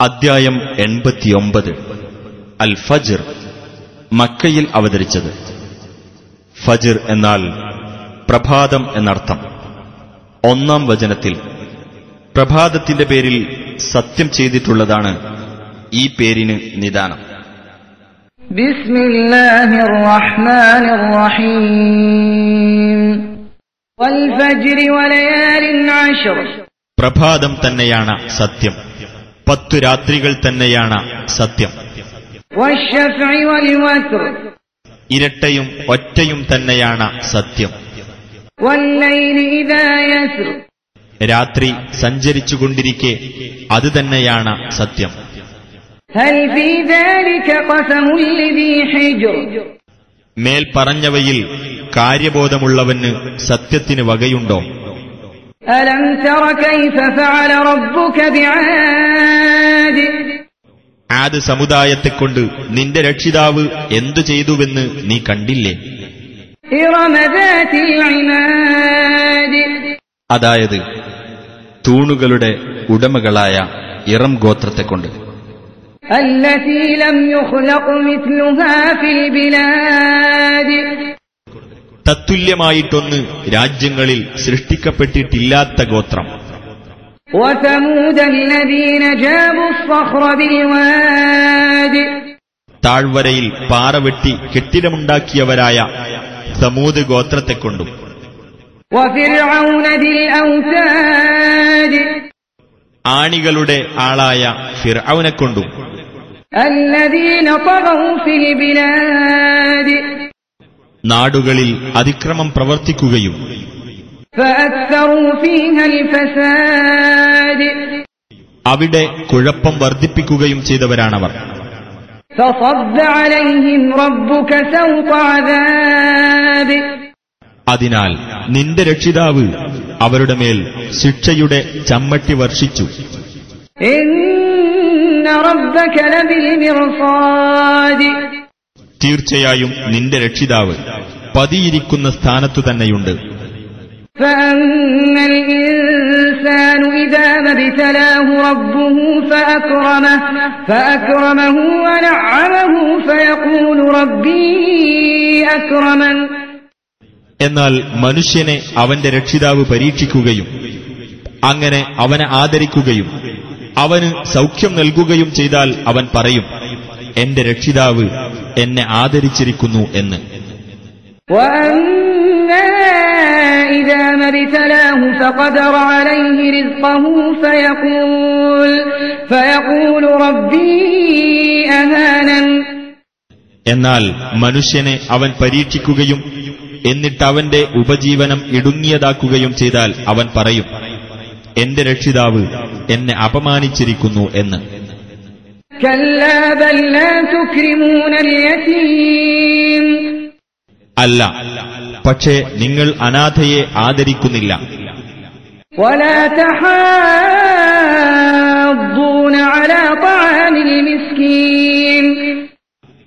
അദ്ധ്യായം എൺപത്തിയൊമ്പത്. അൽ ഫജിർ മക്കയിൽ അവതരിച്ചത്. ഫജിർ എന്നാൽ പ്രഭാതം എന്നർത്ഥം. ഒന്നാം വചനത്തിൽ പ്രഭാതത്തിന്റെ പേരിൽ സത്യം ചെയ്തിട്ടുള്ളതാണ് ഈ പേരിന് നിദാനം. പ്രഭാതം തന്നെയാണ് സത്യം. പത്തു രാത്രികൾ തന്നെയാണ് സത്യം. ഇരട്ടയും ഒറ്റയും തന്നെയാണ് സത്യം. രാത്രി സഞ്ചരിച്ചുകൊണ്ടിരിക്കെ അത് തന്നെയാണ് സത്യം. മേൽ പറഞ്ഞവയിൽ കാര്യബോധമുള്ളവന് സത്യത്തിന് വകയുണ്ടോ? ആദ് സമുദായത്തെക്കൊണ്ട് നിന്റെ രക്ഷിതാവ് എന്തു ചെയ്തുവെന്ന് നീ കണ്ടില്ലേ إرم ذات العماد അതായത് തൂണുകളുടെ ഉടമകളായ ഇറം ഗോത്രത്തെക്കൊണ്ട് التي لم يخلق مثلها في البلاد തത്തുല്യമായിട്ടൊന്ന് രാജ്യങ്ങളിൽ സൃഷ്ടിക്കപ്പെട്ടിട്ടില്ലാത്ത ഗോത്രം وثمود الذين جابوا الصخر بالواد താഴ്വരയിൽ പാറ വെട്ടി കെട്ടിടമുണ്ടാക്കിയവരായ സമൂത് ഗോത്രത്തെക്കൊണ്ടും وفرعون ذي الأوتاد ആണികളുടെ ആളായ ഫിർഔനെക്കൊണ്ടും الذين طغوا في البلاد നാടുകളിൽ അതിക്രമം പ്രവർത്തിക്കുകയും അവിടെ കുഴപ്പം വർദ്ധിപ്പിക്കുകയും ചെയ്തവരാണവർ. അതിനാൽ നിന്റെ രക്ഷിതാവ് അവരുടെ മേൽ ശിക്ഷയുടെ ചമ്മട്ടി വർഷിച്ചു. റബ്ബക ലബിൽ മിർസാദ്. തീർച്ചയായും നിന്റെ രക്ഷിതാവ് പതിയിരിക്കുന്ന സ്ഥാനത്തു തന്നെയുണ്ട്. എന്നാൽ മനുഷ്യനെ അവന്റെ രക്ഷിതാവ് പരീക്ഷിക്കുകയും അങ്ങനെ അവനെ ആദരിക്കുകയും അവന് സൗഖ്യം നൽകുകയും ചെയ്താൽ അവൻ പറയും എന്റെ രക്ഷിതാവ് എന്നെ ആദരിച്ചിരിക്കുന്നു എന്ന്. എന്നാൽ മനുഷ്യനെ അവൻ പരീക്ഷിക്കുകയും എന്നിട്ട് അവന്റെ ഉപജീവനം ഇടുങ്ങിയതാക്കുകയും ചെയ്താൽ അവൻ പറയും എന്റെ രക്ഷിതാവ് എന്നെ അപമാനിച്ചിരിക്കുന്നു എന്ന്. അല്ല പക്ഷേ നിങ്ങൾ അനാഥയെ ആദരിക്കുന്നില്ല.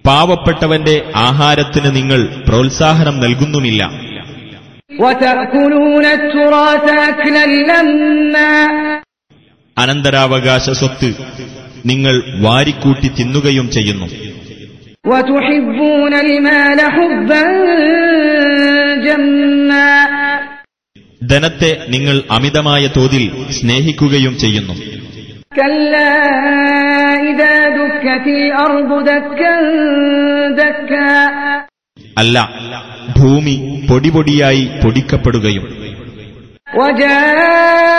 പാവപ്പെട്ടവന്റെ ആഹാരത്തിന് നിങ്ങൾ പ്രോത്സാഹനം നൽകുന്നുമില്ല. അനന്തരാവകാശ സ്വത്ത് നിങ്ങൾ വാരിക്കൂട്ടി തിന്നുകയും ചെയ്യുന്നു وتحبون المال حبا جما ധനത്തെ നിങ്ങൾ അമിതമായ തോതിൽ സ്നേഹിക്കുകയും ചെയ്യുന്നു كلا إذا دكت الأرض دكا دكا അല്ല ഭൂമി പൊടിപൊടിയായി പൊടിക്കപ്പെടുകയും وجاء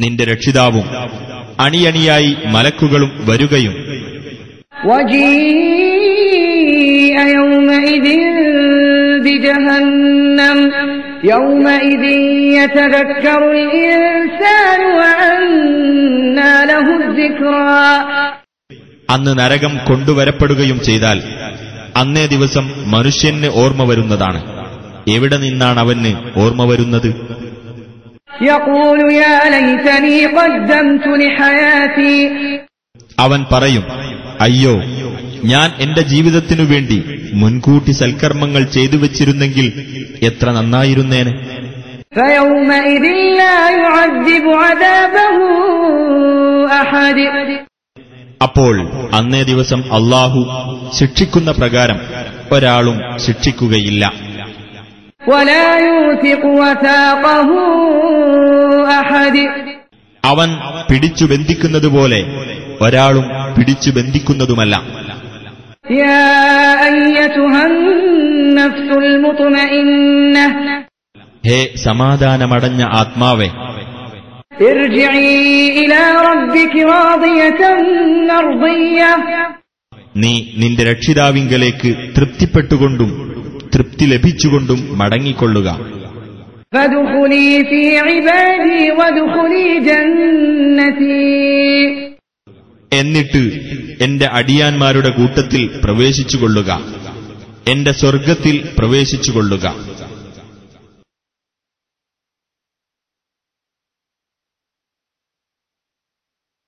നിന്റെ രക്ഷിതാവും അണിയണിയായി മലക്കുകളും വരുകയും അന്ന് നരകം കൊണ്ടുവരപ്പെടുകയും ചെയ്താൽ അന്നേ ദിവസം മനുഷ്യന് ഓർമ്മ വരുന്നതാണ്. എവിടെ നിന്നാണ് അവന് ഓർമ്മ വരുന്നത്? അവൻ പറയും അയ്യോ ഞാൻ എന്റെ ജീവിതത്തിനു വേണ്ടി മുൻകൂട്ടി സൽക്കർമ്മങ്ങൾ ചെയ്തു വച്ചിരുന്നെങ്കിൽ എത്ര നന്നായിരുന്നേനെ. അപ്പോൾ അന്നേ ദിവസം അള്ളാഹു ശിക്ഷിക്കുന്ന പ്രകാരം ഒരാളും ശിക്ഷിക്കുകയില്ല. അവൻ പിടിച്ചു ബന്ധിക്കുന്നതുപോലെ ഒരാളും പിടിച്ചു ബന്ധിക്കുന്നതുമല്ല. ഹേ സമാധാനമടഞ്ഞ ആത്മാവേ. നീ നിന്റെ രക്ഷിതാവിങ്കലേക്ക് തൃപ്തിപ്പെട്ടുകൊണ്ടും തൃപ്തി ലഭിച്ചുകൊണ്ടും മടങ്ങിക്കൊള്ളുക. എന്നിട്ട് എന്റെ അടിയാന്മാരുടെ കൂട്ടത്തിൽ പ്രവേശിച്ചുകൊള്ളുക. എന്റെ സ്വർഗത്തിൽ പ്രവേശിച്ചുകൊള്ളുക.